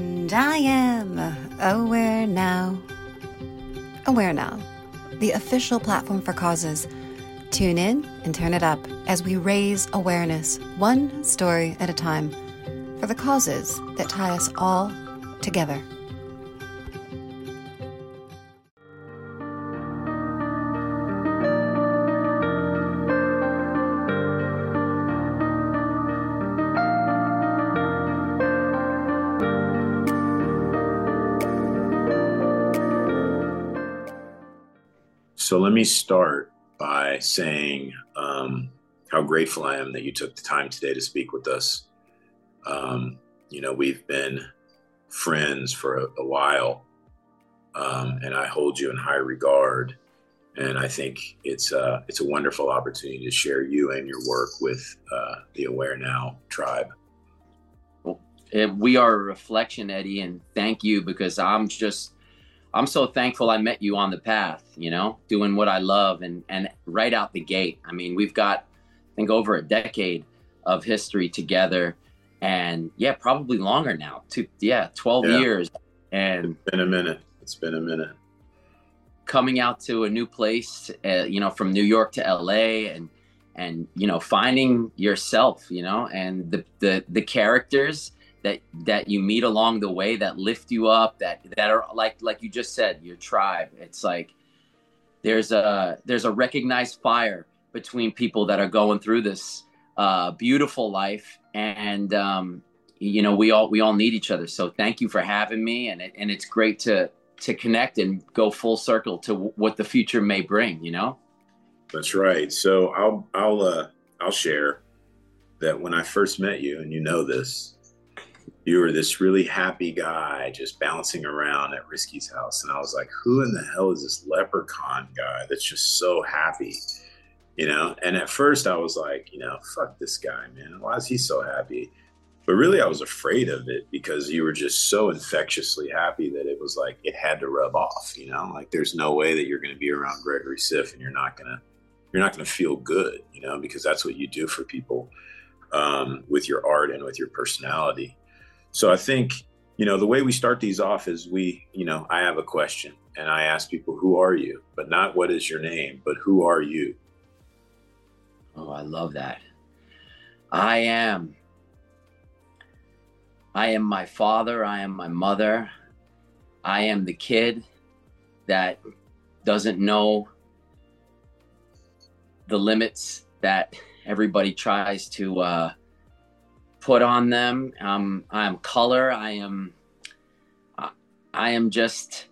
And I am aware now. Aware now, the official platform for causes. Tune in and turn it up as we raise awareness, one story at a time, for the causes that tie us all together. Me start by saying um, how grateful I am that you took the time today to speak with us. Um, you know, we've been friends for a, a while, um, and I hold you in high regard. And I think it's a, it's a wonderful opportunity to share you and your work with uh, the Aware Now tribe. Well, we are a reflection, Eddie, and thank you because I'm just I'm so thankful I met you on the path, you know, doing what I love and and right out the gate. I mean, we've got I think over a decade of history together and yeah, probably longer now. Two yeah, 12 yeah. years and it's been a minute. It's been a minute. Coming out to a new place, uh, you know, from New York to LA and and you know, finding yourself, you know, and the the the characters that that you meet along the way that lift you up that that are like like you just said your tribe. It's like there's a there's a recognized fire between people that are going through this uh, beautiful life and um, you know we all we all need each other. So thank you for having me and it, and it's great to to connect and go full circle to w- what the future may bring you know? That's right. So i'll i'll uh i'll share that when i first met you and you know this you were this really happy guy just bouncing around at Risky's house. And I was like, who in the hell is this leprechaun guy that's just so happy? You know? And at first I was like, you know, fuck this guy, man. Why is he so happy? But really I was afraid of it because you were just so infectiously happy that it was like it had to rub off, you know? Like there's no way that you're gonna be around Gregory Siff and you're not gonna you're not gonna feel good, you know, because that's what you do for people um, with your art and with your personality so I think, you know, the way we start these off is we, you know, I have a question and I ask people, who are you? But not what is your name, but who are you? Oh, I love that. I am. I am my father. I am my mother. I am the kid that doesn't know the limits that everybody tries to uh, put on them. Um, I am color. I am, I am just,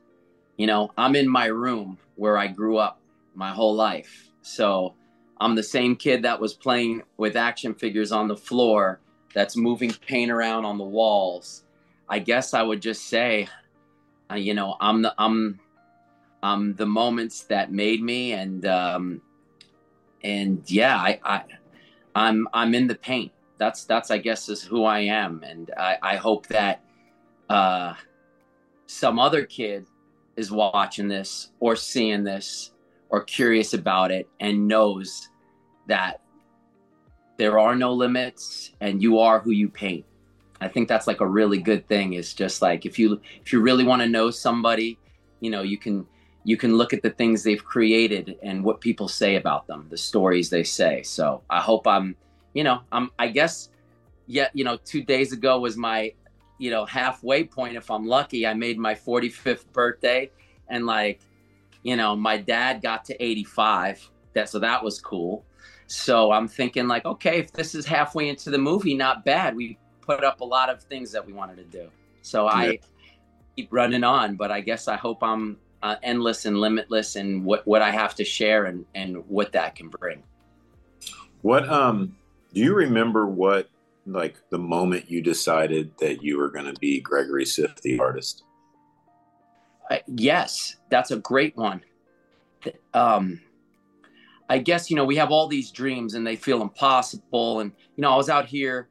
you know, I'm in my room where I grew up my whole life. So I'm the same kid that was playing with action figures on the floor, that's moving paint around on the walls. I guess I would just say, uh, you know, I'm the I'm I'm the moments that made me, and um, and yeah, I, I I'm I'm in the paint that's that's I guess is who I am, and I, I hope that uh, some other kid is watching this or seeing this or curious about it and knows that there are no limits and you are who you paint. I think that's like a really good thing. Is just like if you if you really want to know somebody, you know, you can you can look at the things they've created and what people say about them, the stories they say. So I hope I'm you know, I'm I guess yet, you know, two days ago was my, you know, halfway point if I'm lucky. I made my 45th birthday and like, you know, my dad got to 85. That so that was cool. So I'm thinking like, okay, if this is halfway into the movie, not bad. We put up a lot of things that we wanted to do. So yeah. I keep running on, but I guess I hope I'm uh, endless and limitless and what, what I have to share and, and what that can bring. What, um, do you remember what like the moment you decided that you were going to be Gregory Siff, the artist? Uh, yes, that's a great one. Um, I guess you know we have all these dreams and they feel impossible. And you know, I was out here,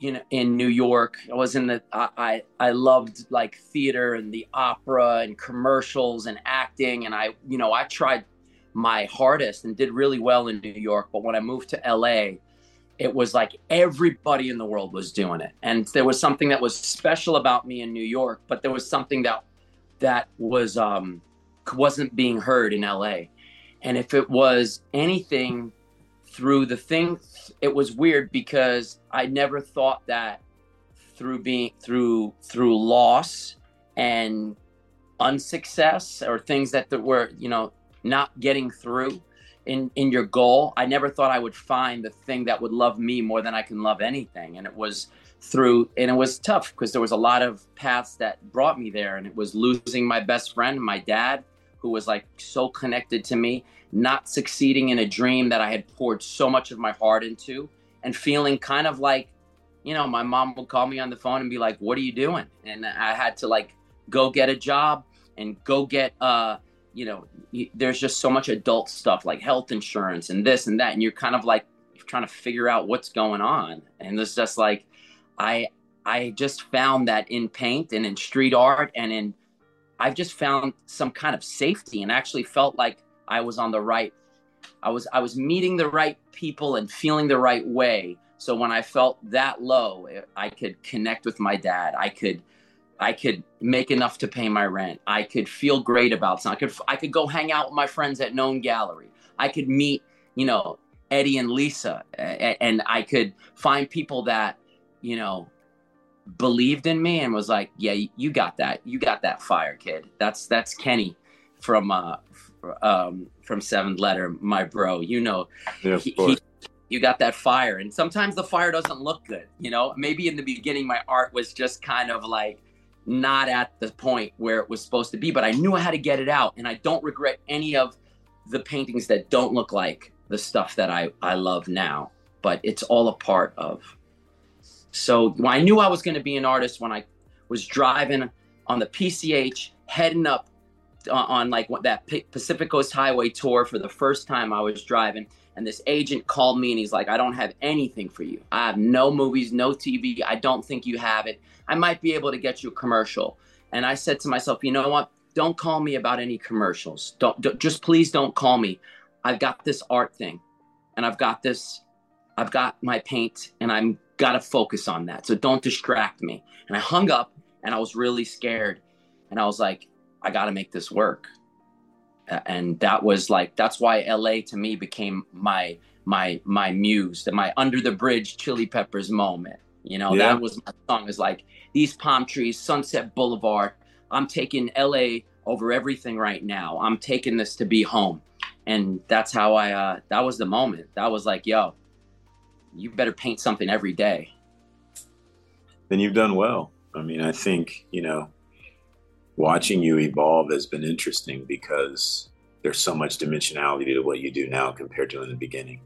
you know, in New York. I was in the I I, I loved like theater and the opera and commercials and acting. And I you know I tried my hardest and did really well in New York. But when I moved to LA, it was like everybody in the world was doing it. And there was something that was special about me in new york but there was something that that was um wasn't being heard in la and if it was anything through the thing it was weird because i never thought that through being through through loss and unsuccess or things that, that were you know not getting through in in your goal. I never thought i would find the thing that would love me more than i can love anything. And it was through and it was tough because there was a lot of paths that brought me there. And it was losing my best friend my dad who was like so connected to me not succeeding in a dream that i had poured so much of my heart into and feeling kind of like you know my mom would call me on the phone and be like what are you doing? And i had to like go get a job and go get uh you know there's just so much adult stuff like health insurance and this and that and you're kind of like trying to figure out what's going on. And it's just like i i just found that in paint and in street art and in i've just found some kind of safety and actually felt like i was on the right i was i was meeting the right people and feeling the right way. So when i felt that low eh, i could connect with my dad. I could I could make enough to pay my rent. I could feel great about something. I could I could go hang out with my friends at Known Gallery. I could meet, you know, Eddie and Lisa, and I could find people that, you know, believed in me and was like, "Yeah, you got that. You got that fire, kid. That's that's Kenny from uh um from Seventh Letter, my bro. You know, yeah, he, he, you got that fire. And sometimes the fire doesn't look good. You know, maybe in the beginning my art was just kind of like not at the point where it was supposed to be, but I knew I had to get it out. And I don't regret any of the paintings that don't look like the stuff that I, I love now, but it's all a part of. So I knew I was going to be an artist when I was driving on the PCH, heading up on, on like that Pacific Coast Highway tour for the first time I was driving. And this agent called me and he's like, I don't have anything for you. I have no movies, no TV. I don't think you have it. I might be able to get you a commercial. And I said to myself, you know what? Don't call me about any commercials. Don't, don't just please don't call me. I've got this art thing and I've got this, I've got my paint and I'm got to focus on that. So don't distract me. And I hung up and I was really scared. And I was like, I got to make this work. And that was like, that's why LA to me became my, my, my muse, my under the bridge chili peppers moment. You know, yeah. that was my song is like, these palm trees, Sunset Boulevard. I'm taking LA over everything right now. I'm taking this to be home. And that's how I, uh, that was the moment. That was like, yo, you better paint something every day. Then you've done well. I mean, I think, you know, watching you evolve has been interesting because there's so much dimensionality to what you do now compared to in the beginning.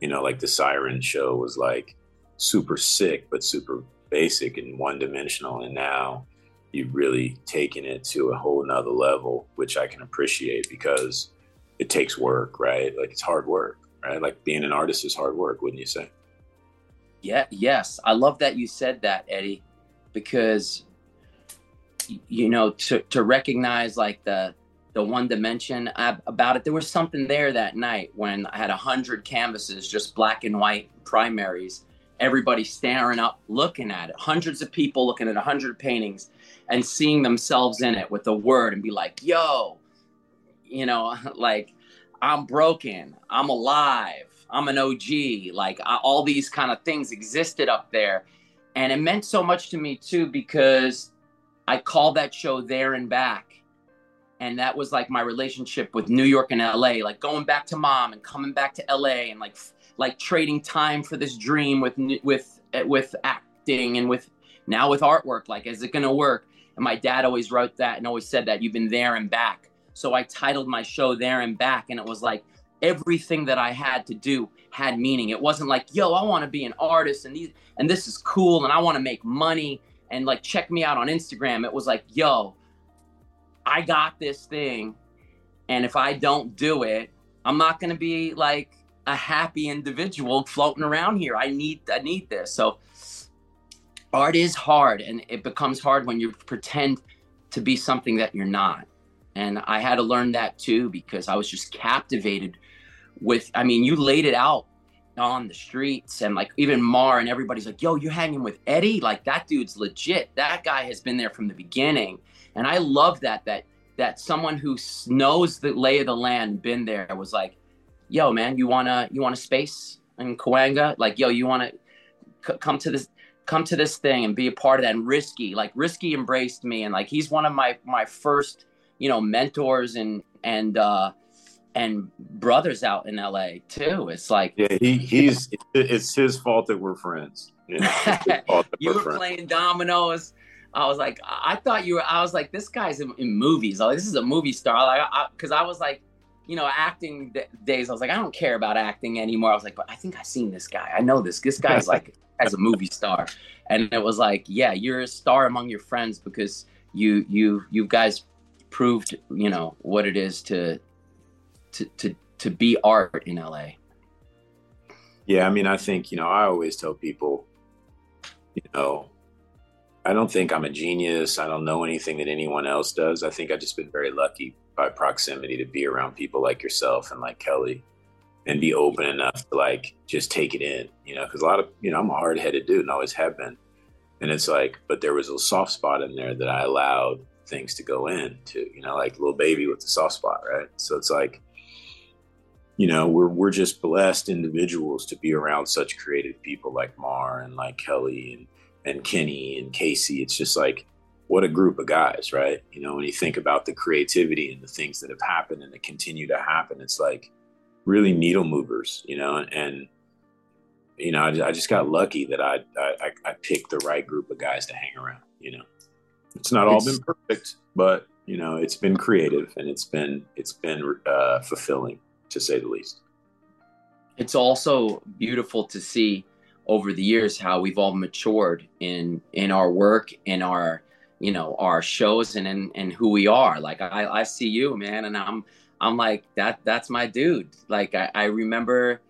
You know, like the Siren show was like super sick, but super basic and one dimensional. And now you've really taken it to a whole nother level, which I can appreciate because it takes work, right? Like it's hard work, right? Like being an artist is hard work, wouldn't you say? Yeah, yes. I love that you said that, Eddie, because you know, to, to recognize like the the one dimension about it. There was something there that night when I had a hundred canvases, just black and white primaries, everybody staring up, looking at it, hundreds of people looking at a hundred paintings and seeing themselves in it with the word and be like, yo, you know, like I'm broken, I'm alive, I'm an OG. Like I, all these kind of things existed up there. And it meant so much to me too, because I called that show There and Back. And that was like my relationship with New York and LA, like going back to mom and coming back to LA and like like trading time for this dream with with eh, with acting and with now with artwork like is it going to work? And my dad always wrote that and always said that you've been there and back. So i titled my show there and back and it was like everything that i had to do had meaning. It wasn't like yo i want to be an artist and these and this is cool and i want to make money and like check me out on instagram. It was like yo i got this thing and if i don't do it i'm not going to be like a happy individual floating around here. I need I need this. So art is hard and it becomes hard when you pretend to be something that you're not. And I had to learn that too because I was just captivated with I mean, you laid it out on the streets and like even Mar and everybody's like, yo, you're hanging with Eddie? Like that dude's legit. That guy has been there from the beginning. And I love that that that someone who knows the lay of the land, been there, was like, yo, man, you wanna you wanna space in Cahuenga? Like, yo, you wanna c- come to this come to this thing and be a part of that and risky like risky embraced me and like he's one of my my first you know mentors and and uh and brothers out in LA too. It's like yeah, he he's it's his fault that we're friends. You, know, you were friends. playing dominoes. I was like, I thought you were. I was like, this guy's in, in movies. Like, this is a movie star. Like, because I, I, I, was like, you know, acting days. I was like, I don't care about acting anymore. I was like, but I think I've seen this guy. I know this. This guy's like as a movie star, and it was like, yeah, you're a star among your friends because you you you guys proved you know what it is to to to to be art in LA? Yeah, I mean, I think you know, I always tell people, you know, I don't think I'm a genius. I don't know anything that anyone else does. I think I've just been very lucky by proximity to be around people like yourself and like Kelly and be open enough to like just take it in, you know, because a lot of, you know, I'm a hard headed dude and always have been. And it's like, but there was a soft spot in there that I allowed things to go in to, you know, like little baby with the soft spot, right? So it's like, you know, we're we're just blessed individuals to be around such creative people like Mar and like Kelly and and Kenny and Casey. It's just like what a group of guys, right? You know, when you think about the creativity and the things that have happened and that continue to happen, it's like really needle movers, you know, and, you know, I, I, just got lucky that I, I I picked the right group of guys to hang around. You know, it's not all been perfect, but you know, it's been creative and it's been it's been uh, fulfilling to say the least. It's also beautiful to see over the years how we've all matured in in our work, in our you know our shows, and in and who we are. Like I, I see you, man, and I'm I'm like that. That's my dude. Like I, I remember,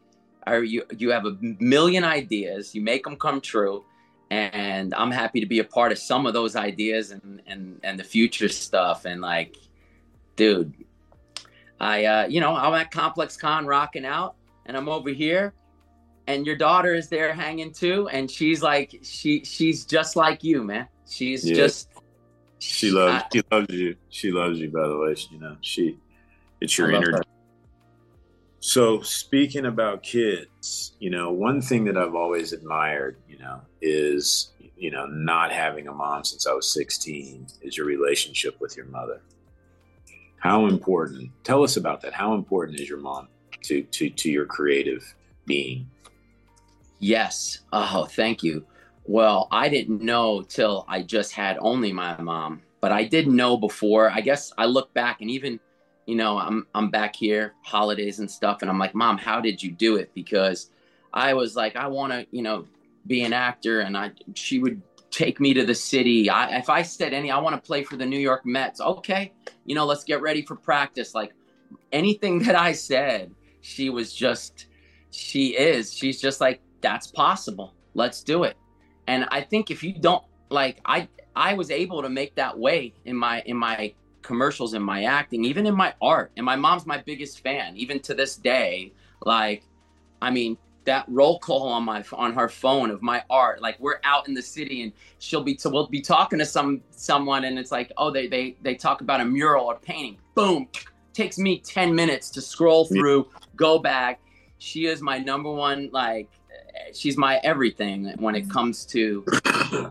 I, you you have a million ideas. You make them come true, and I'm happy to be a part of some of those ideas and and and the future stuff. And like, dude, I, uh, you know, I'm at Complex Con rocking out, and I'm over here, and your daughter is there hanging too, and she's like, she, she's just like you, man. She's yeah. just. She loves, she loves you. She loves you. By the way, you know, she, it's your energy. So speaking about kids, you know, one thing that I've always admired, you know, is you know not having a mom since I was 16 is your relationship with your mother. How important? Tell us about that. How important is your mom to to to your creative being? Yes. Oh, thank you. Well, I didn't know till I just had only my mom, but I did know before. I guess I look back and even, you know, I'm I'm back here, holidays and stuff, and I'm like, Mom, how did you do it? Because I was like, I want to, you know, be an actor, and I she would take me to the city. I, if I said any, I want to play for the New York Mets. Okay, you know, let's get ready for practice. Like anything that I said, she was just, she is, she's just like, that's possible. Let's do it. And I think if you don't like, I, I was able to make that way in my, in my commercials, in my acting, even in my art. And my mom's my biggest fan, even to this day. Like, I mean, that roll call on my on her phone of my art like we're out in the city and she'll be so we'll be talking to some someone and it's like oh they they they talk about a mural or painting boom takes me 10 minutes to scroll through go back she is my number one like she's my everything when it comes to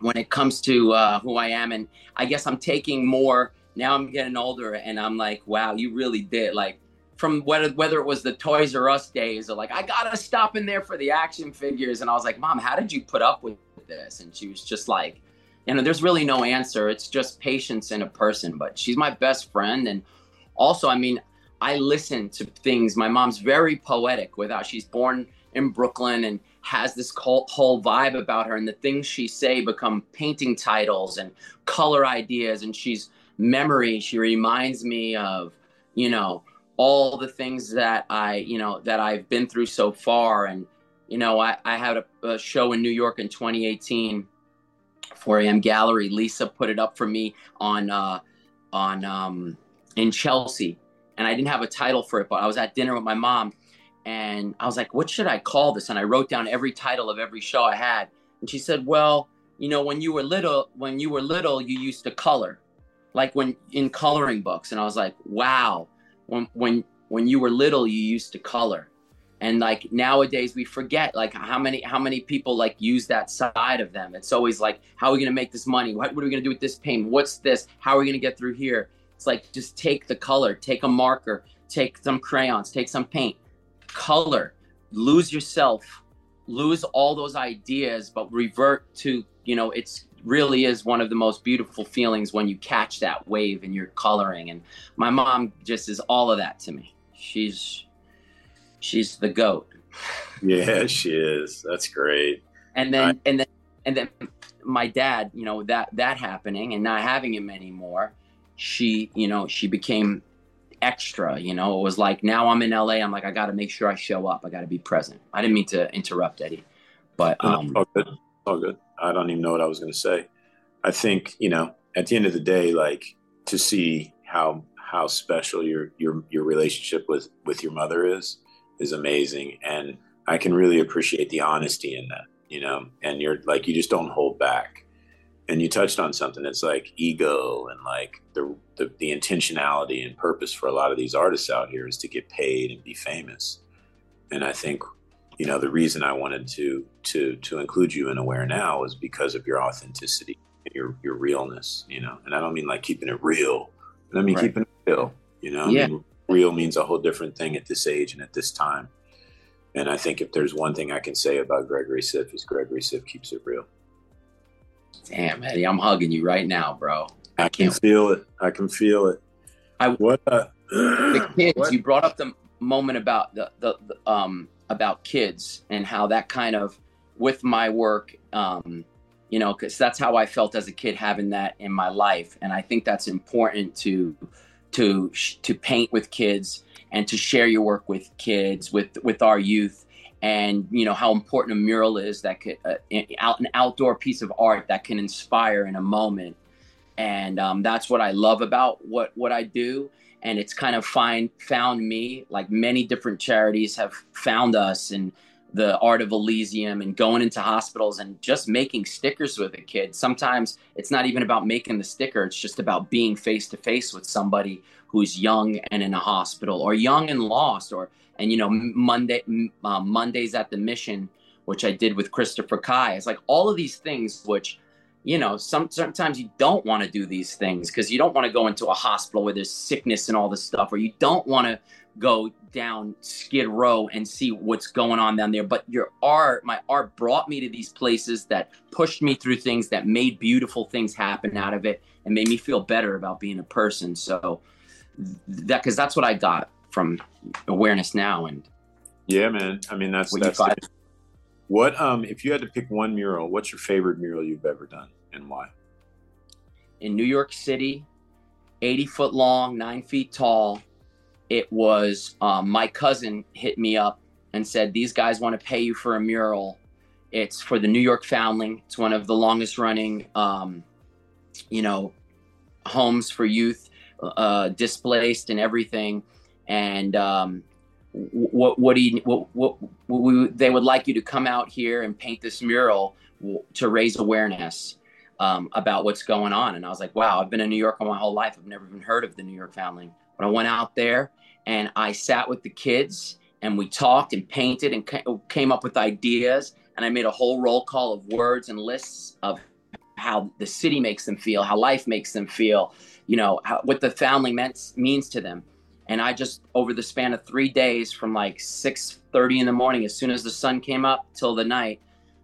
when it comes to uh, who i am and i guess i'm taking more now i'm getting older and i'm like wow you really did like from whether whether it was the Toys R Us days or like I gotta stop in there for the action figures, and I was like, Mom, how did you put up with this? And she was just like, you know, there's really no answer. It's just patience in a person. But she's my best friend, and also, I mean, I listen to things. My mom's very poetic without she's born in Brooklyn and has this whole vibe about her, and the things she say become painting titles and color ideas, and she's memory. She reminds me of, you know, all the things that I, you know, that I've been through so far. And, you know, I, I had a, a show in New York in 2018, 4 a.m. Gallery. Lisa put it up for me on, uh, on, um, in Chelsea. And I didn't have a title for it, but I was at dinner with my mom and I was like, what should I call this? And I wrote down every title of every show I had. And she said, well, you know, when you were little, when you were little, you used to color, like when in coloring books. And I was like, wow, when when when you were little, you used to color. And like nowadays, we forget like how many how many people like use that side of them. It's always like, how are we gonna make this money? What, what are we gonna do with this paint? What's this? How are we gonna get through here? It's like just take the color, take a marker, take some crayons, take some paint, color, lose yourself, lose all those ideas, but revert to, you know, it's really is one of the most beautiful feelings when you catch that wave and you're coloring. And my mom just is all of that to me. She's she's the goat. Yeah, she is. That's great. And then I- and then and then my dad, you know, that that happening and not having him anymore, she, you know, she became extra. You know, it was like now I'm in LA. I'm like I got to make sure I show up. I got to be present. I didn't mean to interrupt Eddie, but um, all good. All good. I don't even know what I was going to say. I think you know at the end of the day, like to see how how special your your your relationship with with your mother is is amazing, and I can really appreciate the honesty in that. You know, and you're like you just don't hold back and you touched on something that's like ego and like the, the, the intentionality and purpose for a lot of these artists out here is to get paid and be famous. And i think you know the reason i wanted to to to include you in aware now is because of your authenticity and your your realness you know? And i don't mean like keeping it real i mean right. keeping it real you know? Yeah. I mean, real means a whole different thing at this age and at this time. And i think if there's one thing i can say about gregory siff is gregory siff keeps it real Damn, Eddie, I'm hugging you right now, bro. I, I can feel it. I can feel it. I what uh, the kids. What? You brought up the moment about the, the, the um about kids and how that kind of with my work um you know because that's how i felt as a kid having that in my life and i think that's important to to to paint with kids and to share your work with kids with with our youth and you know how important a mural is that could uh, an outdoor piece of art that can inspire in a moment. And um, that's what i love about what what i do. And it's kind of find found me like many different charities have found us. And the art of elysium and going into hospitals and just making stickers with a kid sometimes it's not even about making the sticker it's just about being face to face with somebody who's young and in a hospital or young and lost or and you know Monday uh, Mondays at the Mission, which I did with Christopher Kai. It's like all of these things, which you know, some sometimes you don't want to do these things because you don't want to go into a hospital where there's sickness and all this stuff, or you don't want to go down Skid Row and see what's going on down there. But your art, my art, brought me to these places that pushed me through things that made beautiful things happen out of it and made me feel better about being a person. So that because that's what I got from awareness now and yeah man i mean that's, what that's the, what um if you had to pick one mural what's your favorite mural you've ever done and why in new york city 80 foot long 9 feet tall it was um, my cousin hit me up and said these guys want to pay you for a mural it's for the new york foundling it's one of the longest running um, you know homes for youth uh, displaced and everything and um, what what do you what, what, what we, they would like you to come out here and paint this mural to raise awareness um, about what's going on. And I was like, wow, I've been in New York all my whole life. I've never even heard of the New York Foundling. But I went out there and I sat with the kids and we talked and painted and came up with ideas. And I made a whole roll call of words and lists of how the city makes them feel, how life makes them feel, you know, how, what the foundling meant, means to them and i just over the span of three days from like 6.30 in the morning as soon as the sun came up till the night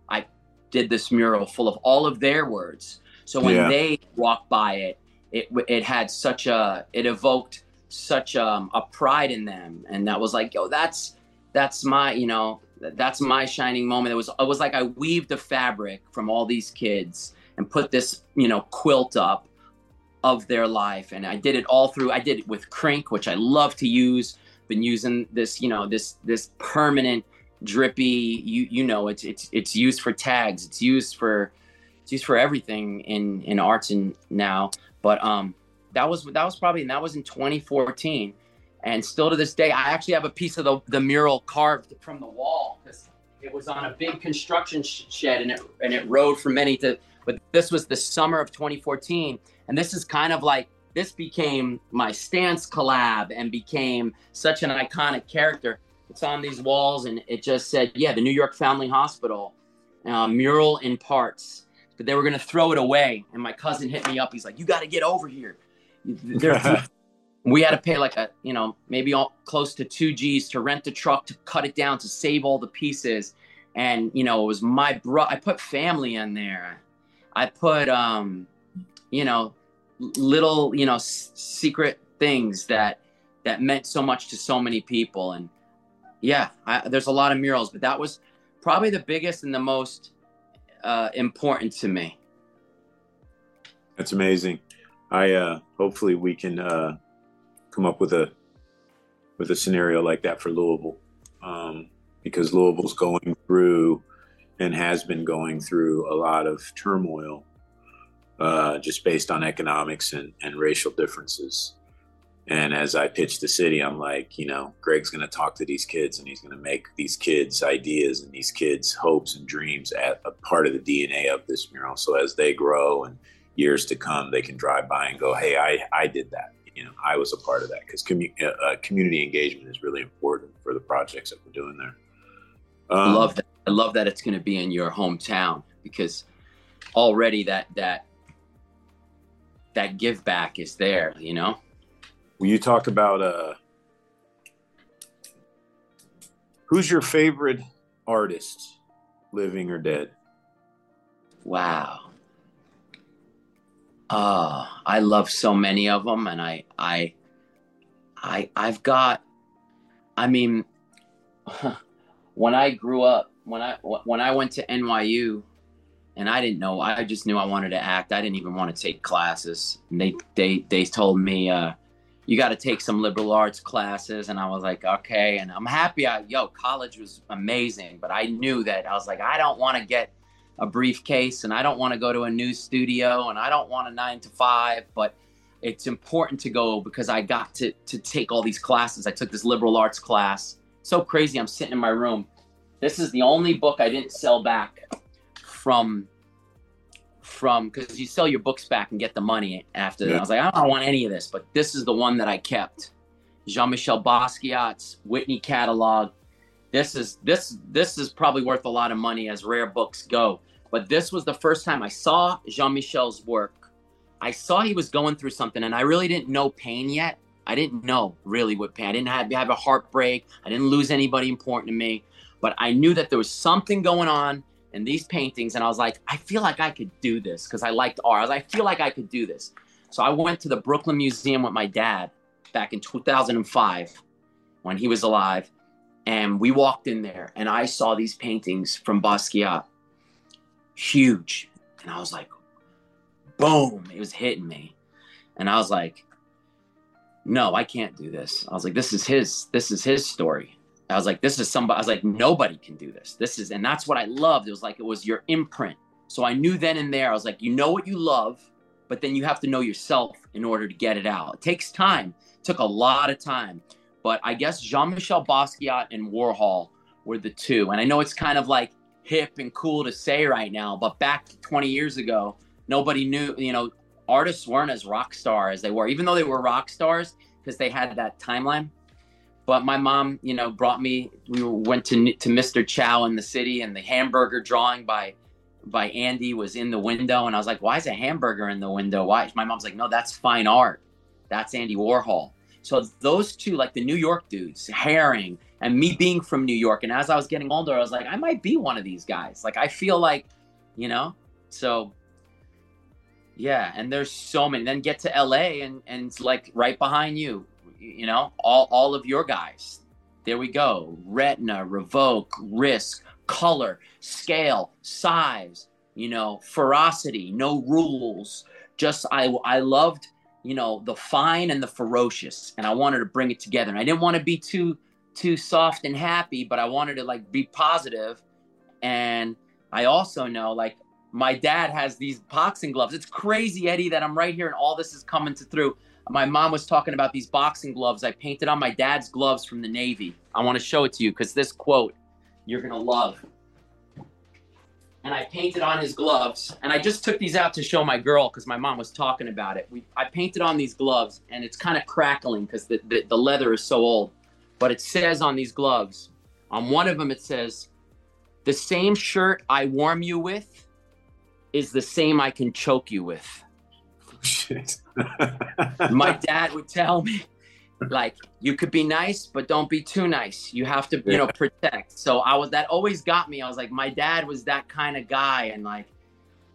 i did this mural full of all of their words so when yeah. they walked by it it it had such a it evoked such um, a pride in them and that was like yo that's that's my you know that's my shining moment it was it was like i weaved the fabric from all these kids and put this you know quilt up of their life. And I did it all through. I did it with Krink, which I love to use. Been using this, you know, this this permanent drippy. You you know, it's it's it's used for tags. It's used for it's used for everything in in arts and now. But um, that was that was probably and that was in 2014. And still to this day, I actually have a piece of the, the mural carved from the wall because it was on a big construction sh- shed and it and it rode for many to. But this was the summer of 2014, and this is kind of like this became my stance collab and became such an iconic character. It's on these walls, and it just said, "Yeah, the New York Foundling Hospital uh, mural in parts." But they were gonna throw it away, and my cousin hit me up. He's like, "You got to get over here." we had to pay like a you know maybe all, close to two G's to rent the truck to cut it down to save all the pieces, and you know it was my bro. I put family in there. I put um, you know, little you know s- secret things that that meant so much to so many people, and yeah, I, there's a lot of murals, but that was probably the biggest and the most uh, important to me. That's amazing. I uh, hopefully we can uh, come up with a with a scenario like that for Louisville, um, because Louisville's going through and has been going through a lot of turmoil, uh, just based on economics and, and racial differences. And as I pitched the city, I'm like, you know, Greg's going to talk to these kids and he's going to make these kids' ideas and these kids' hopes and dreams at a part of the DNA of this mural. So as they grow and years to come, they can drive by and go, hey, I, I did that you know I was a part of that because commu- uh, uh, community engagement is really important for the projects that we're doing there. Um, I love that. I love that it's going to be in your hometown because already that that that give back is there. You know. Well, you talk about uh, who's your favorite artist, living or dead? Wow. Uh, I love so many of them, and I, I, I, I've got. I mean, when I grew up, when I when I went to NYU, and I didn't know, I just knew I wanted to act. I didn't even want to take classes. And they they they told me, uh, you got to take some liberal arts classes, and I was like, okay. And I'm happy. I yo, college was amazing, but I knew that I was like, I don't want to get a briefcase and I don't want to go to a news studio and I don't want a nine to five, but it's important to go because I got to to take all these classes. I took this liberal arts class. So crazy. I'm sitting in my room. This is the only book I didn't sell back from from because you sell your books back and get the money after. Yeah. I was like, I don't want any of this, but this is the one that I kept. Jean-Michel Basquiat's Whitney catalog. This is this this is probably worth a lot of money as rare books go. But this was the first time I saw Jean Michel's work. I saw he was going through something, and I really didn't know pain yet. I didn't know really what pain. I didn't have, have a heartbreak. I didn't lose anybody important to me, but I knew that there was something going on in these paintings, and I was like, I feel like I could do this because I liked art. I was like, I feel like I could do this. So I went to the Brooklyn Museum with my dad back in 2005 when he was alive, and we walked in there, and I saw these paintings from Basquiat huge. And I was like, boom, it was hitting me. And I was like, no, I can't do this. I was like, this is his, this is his story. I was like, this is somebody, I was like, nobody can do this. This is, and that's what I loved. It was like, it was your imprint. So I knew then and there, I was like, you know what you love, but then you have to know yourself in order to get it out. It takes time, it took a lot of time. But I guess Jean Michel Basquiat and Warhol were the two. And I know it's kind of like, hip and cool to say right now, but back 20 years ago, nobody knew, you know, artists weren't as rock star as they were, even though they were rock stars because they had that timeline. But my mom, you know, brought me. We went to to Mr. Chow in the city, and the hamburger drawing by by Andy was in the window, and I was like, "Why is a hamburger in the window? Why?" My mom's like, "No, that's fine art. That's Andy Warhol." So those two, like the New York dudes, Haring, and me being from New York, and as I was getting older, I was like, I might be one of these guys. Like I feel like, you know, so yeah. And there's so many. Then get to LA, and and it's like right behind you, you know, all all of your guys. There we go. Retna, Revok, Risk, Color, Scale, Size. You know, ferocity, no rules. Just I I loved you know the fine and the ferocious and i wanted to bring it together and i didn't want to be too too soft and happy but i wanted to like be positive. and i also know like my dad has these boxing gloves it's crazy eddie that i'm right here and all this is coming to through my mom was talking about these boxing gloves. I painted on my dad's gloves from the Navy. I want to show it to you because this quote you're gonna love. And I painted on his gloves, and I just took these out to show my girl because my mom was talking about it. We, I painted on these gloves, and it's kind of crackling because the, the, the leather is so old. But it says on these gloves, on one of them, it says, "The same shirt I warm you with is the same I can choke you with." Shit. my dad would tell me like you could be nice but don't be too nice. You have to you know protect. So i was that always got me. I was like my dad was that kind of guy and like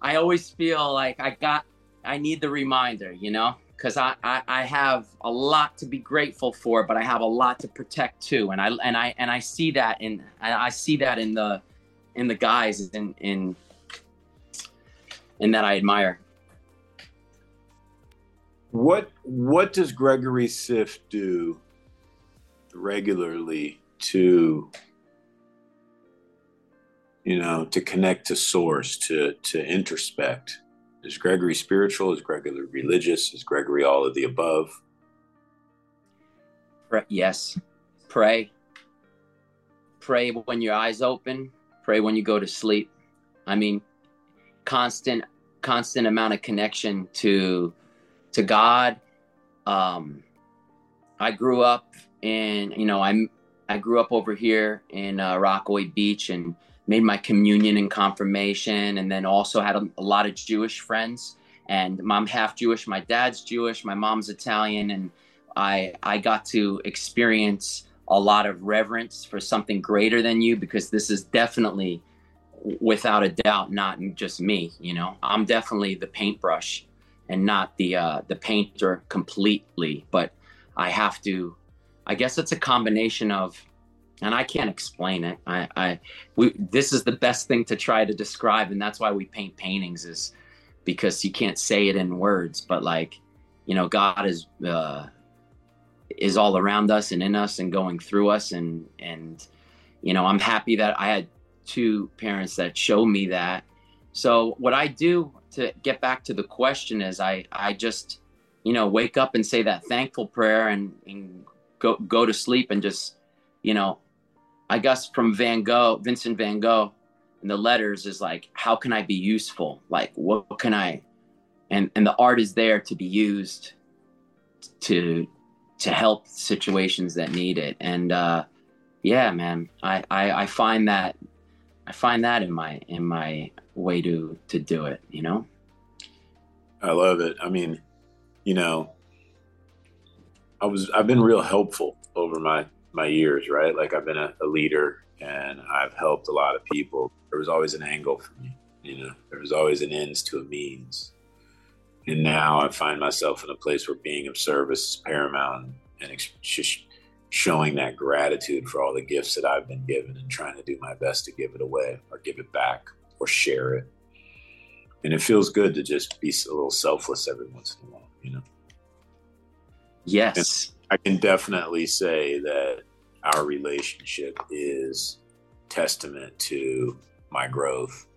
i always feel like i got i need the reminder you know? Because I, I i have a lot to be grateful for but i have a lot to protect too. And i and i and i see that in i see that in the in the guys in in in that i admire What what does Gregory Siff do regularly to you know to connect to source to to introspect? Is Gregory spiritual? Is Gregory religious? Is Gregory all of the above? Yes. Pray. Pray when your eyes open. Pray when you go to sleep. I mean, constant, constant amount of connection to to God. Um, I grew up in, you know, I'm I grew up over here in uh, Rockaway Beach and made my communion and confirmation, and then also had a, a lot of Jewish friends. And I'm half Jewish. My dad's Jewish. My mom's Italian, and I I got to experience a lot of reverence for something greater than you because this is definitely without a doubt not just me you know i'm definitely the paintbrush and not the uh, the painter completely. But I have to. I guess it's a combination of, and I can't explain it. I, I we this is the best thing to try to describe, and that's why we paint paintings is because you can't say it in words. But like, you know, God is uh, is all around us and in us and going through us, and and you know, I'm happy that I had two parents that showed me that. So what I do to get back to the question is I I just you know wake up and say that thankful prayer and and go go to sleep and just you know I guess from Van Gogh Vincent Van Gogh and the letters is like how can I be useful? Like what, can I and and the art is there to be used to to help situations that need it. And uh yeah man I, I i find that i find that in my in my way to to do it you know? I love it. I mean you know i was i've been real helpful over my my years right? Like i've been a, a leader and i've helped a lot of people. There was always an angle for me you know? There was always an ends to a means. And now i find myself in a place where being of service is paramount and just showing that gratitude for all the gifts that i've been given and trying to do my best to give it away or give it back or share it. And it feels good to just be a little selfless every once in a while, you know? Yes. And I can definitely say that our relationship is testament to my growth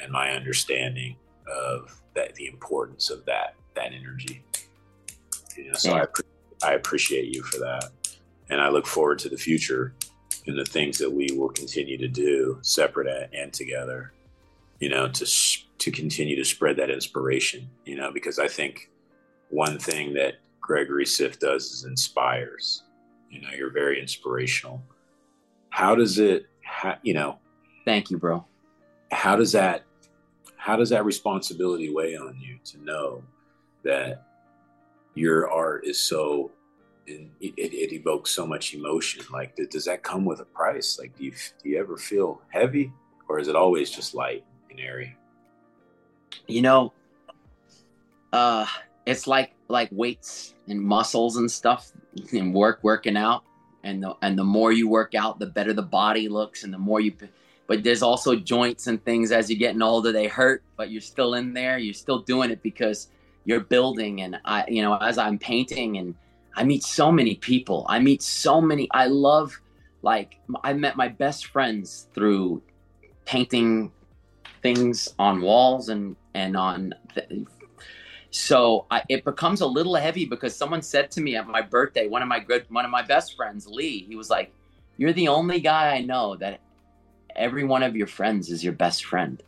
and my understanding of that the importance of that that energy. You know, so yeah. I I appreciate you for that, and I look forward to the future and the things that we will continue to do, separate and together, you know, to to continue to spread that inspiration, you know, because I think one thing that Gregory Siff does is inspires. You know, you're very inspirational. How does it, ha- you know? Thank you, bro. How does that, how does that responsibility weigh on you to know that your art is so, it, it, it evokes so much emotion? Like, does that come with a price? Like, do you do you ever feel heavy, or is it always just light? Airy? You know, uh, it's like like weights and muscles and stuff and work working out. And the and the more you work out the better the body looks and the more you but there's also joints and things as you're getting older they hurt but you're still in there. You're still doing it because you're building. And i you know as i'm painting and i meet so many people i meet so many i love like i met my best friends through painting things on walls and and on th- so I, it becomes a little heavy because someone said to me at my birthday, one of my good, one of my best friends, Lee, he was like, "You're the only guy I know that every one of your friends is your best friend."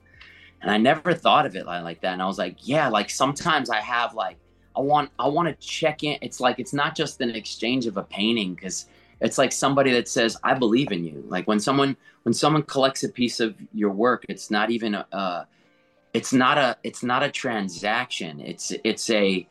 And I never thought of it like, like that. And I was like, "Yeah, like sometimes I have like I want I want to check in. It's like it's not just an exchange of a painting because it's like somebody that says I believe in you. Like when someone when someone collects a piece of your work, it's not even a, it's not a it's not a transaction. It's it's a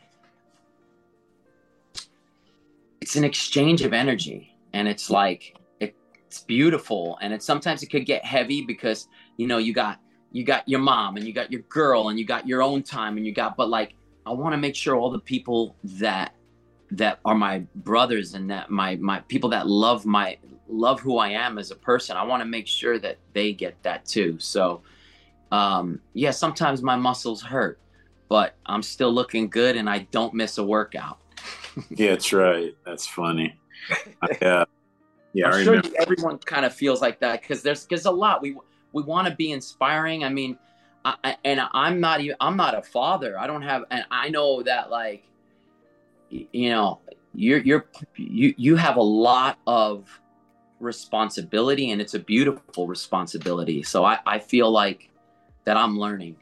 it's an exchange of energy. And it's like it's beautiful. And it sometimes it could get heavy because you know you got you got your mom and you got your girl and you got your own time and you got but like i want to make sure all the people that that are my brothers and that my my people that love my love who i am as a person i want to make sure that they get that too so um, yeah, sometimes my muscles hurt, but I'm still looking good and I don't miss a workout. yeah, that's right. That's funny. Yeah, yeah. I'm sure everyone kind of feels like that because there's there's a lot we we want to be inspiring. I mean, I, and I'm not even I'm not a father. I don't have, and I know that like, you know, you're you're you you have a lot of responsibility and it's a beautiful responsibility. So I I feel like that I'm learning.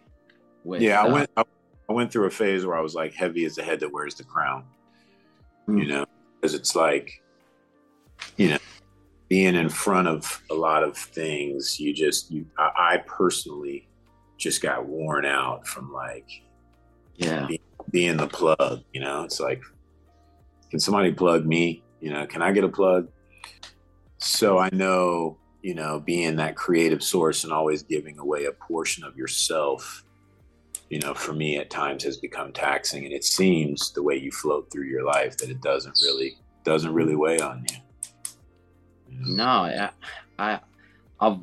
With, yeah, I uh, went. I, I went through a phase where I was like heavy as the head that wears the crown. Mm. You know, because it's like, you know, being in front of a lot of things. You just, you, I, I personally just got worn out from like, yeah, being, being the plug. You know, it's like, can somebody plug me? You know, can I get a plug? So I know you know, being that creative source and always giving away a portion of yourself, you know, for me at times has become taxing. And it seems the way you float through your life that it doesn't really doesn't really weigh on you. No, I, I, I've,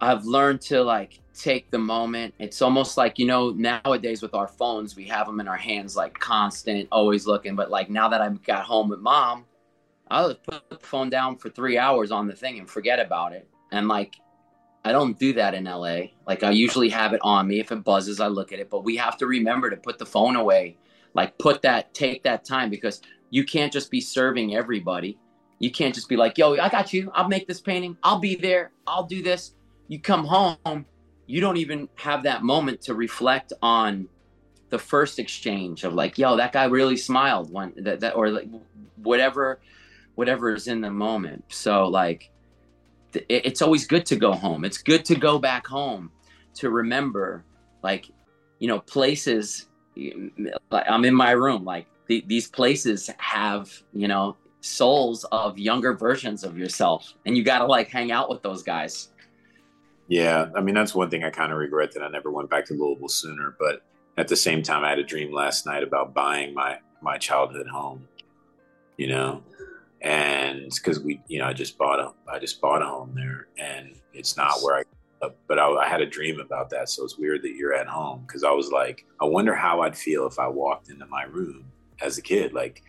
I've learned to like take the moment. It's almost like, you know, nowadays with our phones, we have them in our hands like constant, always looking. But like now that I've got home with mom, I'll put the phone down for three hours on the thing and forget about it. And like, I don't do that in LA. Like, I usually have it on me. If it buzzes, I look at it. But we have to remember to put the phone away. Like, put that, take that time because you can't just be serving everybody. You can't just be like, yo, I got you. I'll make this painting. I'll be there. I'll do this. You come home, you don't even have that moment to reflect on the first exchange of like, yo, that guy really smiled when that, that or like whatever whatever is in the moment. So like it's always good to go home. It's good to go back home to remember like you know places like I'm in my room like the, these places have you know souls of younger versions of yourself and you got to like hang out with those guys. Yeah, I mean that's one thing I kind of regret that I never went back to Louisville sooner, but at the same time I had a dream last night about buying my my childhood home. You know, and because we, you know, I just bought a, I just bought a home there, and it's not where I, but I, I had a dream about that, so it's weird that you're at home because I was like, I wonder how I'd feel if I walked into my room as a kid, like.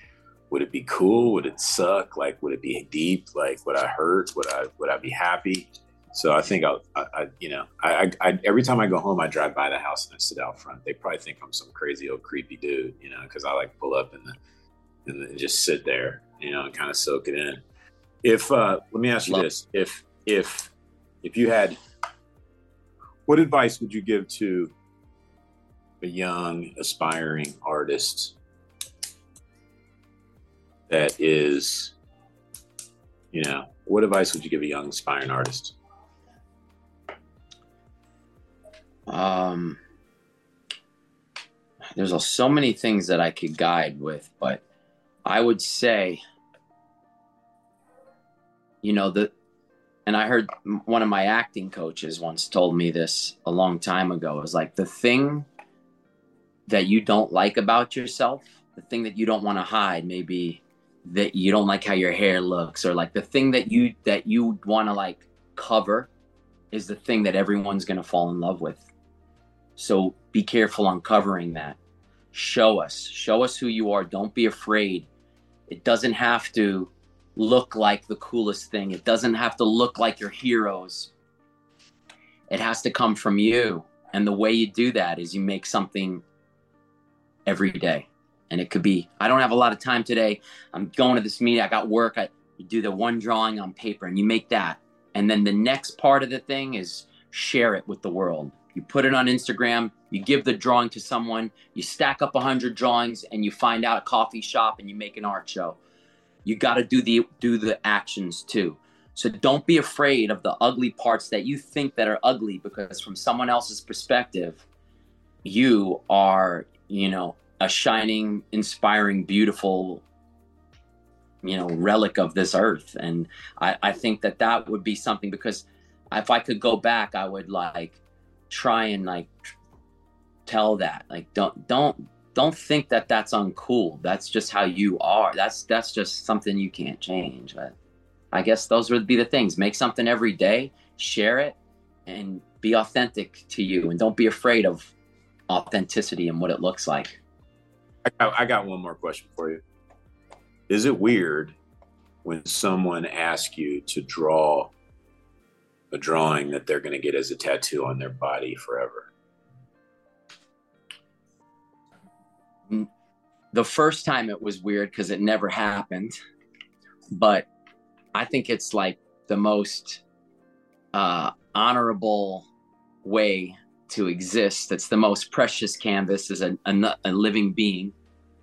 Would it be cool? Would it suck? Like, would it be deep? Like, would I hurt? Would I would I be happy? So I think I'll, I, I you know, I, I, every time I go home, I drive by the house and I sit out front. They probably think I'm some crazy old creepy dude, you know, because I like pull up the and just sit there, you know, and kind of soak it in. If uh, let me ask you this: if if if you had, what advice would you give to a young aspiring artist that is, you know, what advice would you give a young aspiring artist? Um, there's so many things that I could guide with, but I would say, you know, the, and I heard one of my acting coaches once told me this a long time ago. It was like the thing that you don't like about yourself, the thing that you don't want to hide, maybe that you don't like how your hair looks, or like the thing that you that you want to like cover is the thing that everyone's gonna fall in love with. So be careful uncovering that. Show us, show us who you are. Don't be afraid it doesn't have to look like the coolest thing. It doesn't have to look like your heroes. It has to come from you. And the way you do that is you make something every day. And it could be, I don't have a lot of time today. I'm going to this meeting. I got work. I do the one drawing on paper and you make that. And then the next part of the thing is share it with the world. You put it on Instagram, you give the drawing to someone, you stack up 100 drawings and you find out a coffee shop and you make an art show. You got to do the do the actions too. So don't be afraid of the ugly parts that you think that are ugly because from someone else's perspective, you are, you know, a shining, inspiring, beautiful, you know, relic of this earth. And I, I think that that would be something because if I could go back, I would like try and like tell that, like, don't, don't, don't think that that's uncool. That's just how you are. That's, that's just something you can't change. But I guess those would be the things. Make something every day, share it, and be authentic to you. And don't be afraid of authenticity and what it looks like. I got, I got one more question for you. Is it weird when someone asks you to draw a drawing that they're going to get as a tattoo on their body forever? The first time it was weird because it never happened. But I think it's like the most uh, honorable way to exist. It's the most precious canvas as a, a, a living being.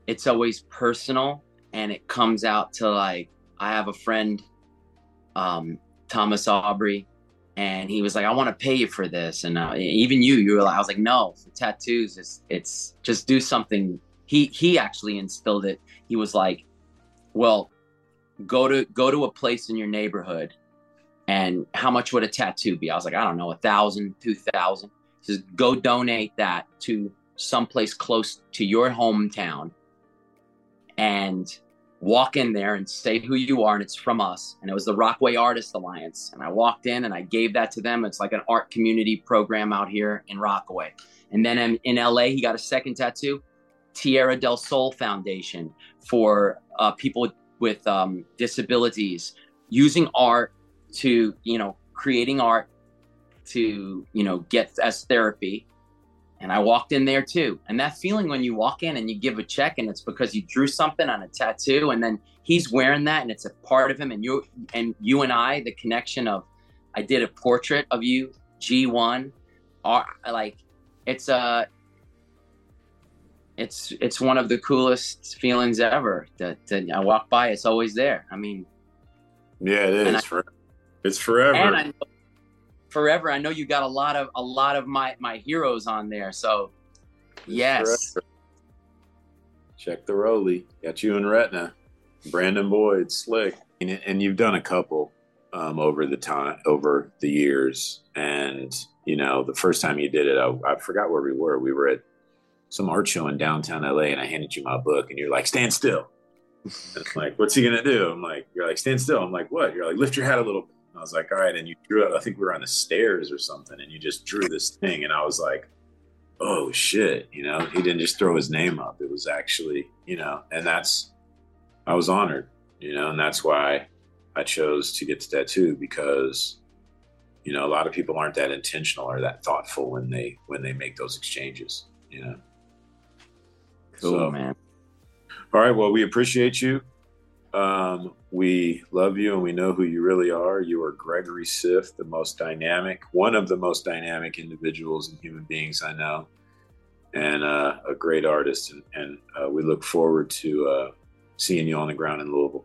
It's always personal and it comes out to like, I have a friend, um, Thomas Aubrey, and he was like, I want to pay you for this. And uh, even you, you were like, I was like, no, for tattoos, it's, it's just do something. He, he actually instilled it. He was like, well, go to go to a place in your neighborhood and how much would a tattoo be i was like i don't know a thousand two thousand he says go donate that to someplace close to your hometown and walk in there and say who you are and it's from us. And it was the rockaway artist alliance. And i walked in and i gave that to them. It's like an art community program out here in rockaway. And then in, in la he got a second tattoo tierra del sol foundation for uh, people with um, disabilities using art to you know creating art to you know get as therapy and i walked in there too and that feeling when you walk in and you give a check and it's because you drew something on a tattoo and then he's wearing that and it's a part of him and you and you and i the connection of i did a portrait of you g1 are like it's a it's it's one of the coolest feelings ever that, that I walk by. It's always there. I mean, yeah, it is. I, it's forever. And I know, forever. I know you got a lot of a lot of my my heroes on there. So, yes. Forever. Check the Roly. Got you and Retna, Brandon Boyd, Slick, and, you've done a couple um, over the time over the years. And you know, the first time you did it, I, I forgot where we were. We were at some art show in downtown LA and I handed you my book and you're like, stand still. And I'm like, what's he gonna do? I'm like, you're like, stand still. I'm like, what? You're like, lift your head a little bit. I was like, all right. And you drew it. I think we were on the stairs or something, and you just drew this thing. And I was like, oh shit, you know, he didn't just throw his name up. It was actually, you know, and that's I was honored, you know, and that's why I chose to get the tattoo because you know a lot of people aren't that intentional or that thoughtful when they when they make those exchanges you know Cool, so, man. All right. Well, we appreciate you. Um, we love you and we know who you really are. You are Gregory Siff, the most dynamic, one of the most dynamic individuals and human beings I know, and uh, a great artist. And, and uh, we look forward to uh, seeing you on the ground in Louisville.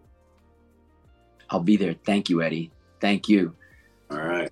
I'll be there. Thank you, Eddie. Thank you. All right.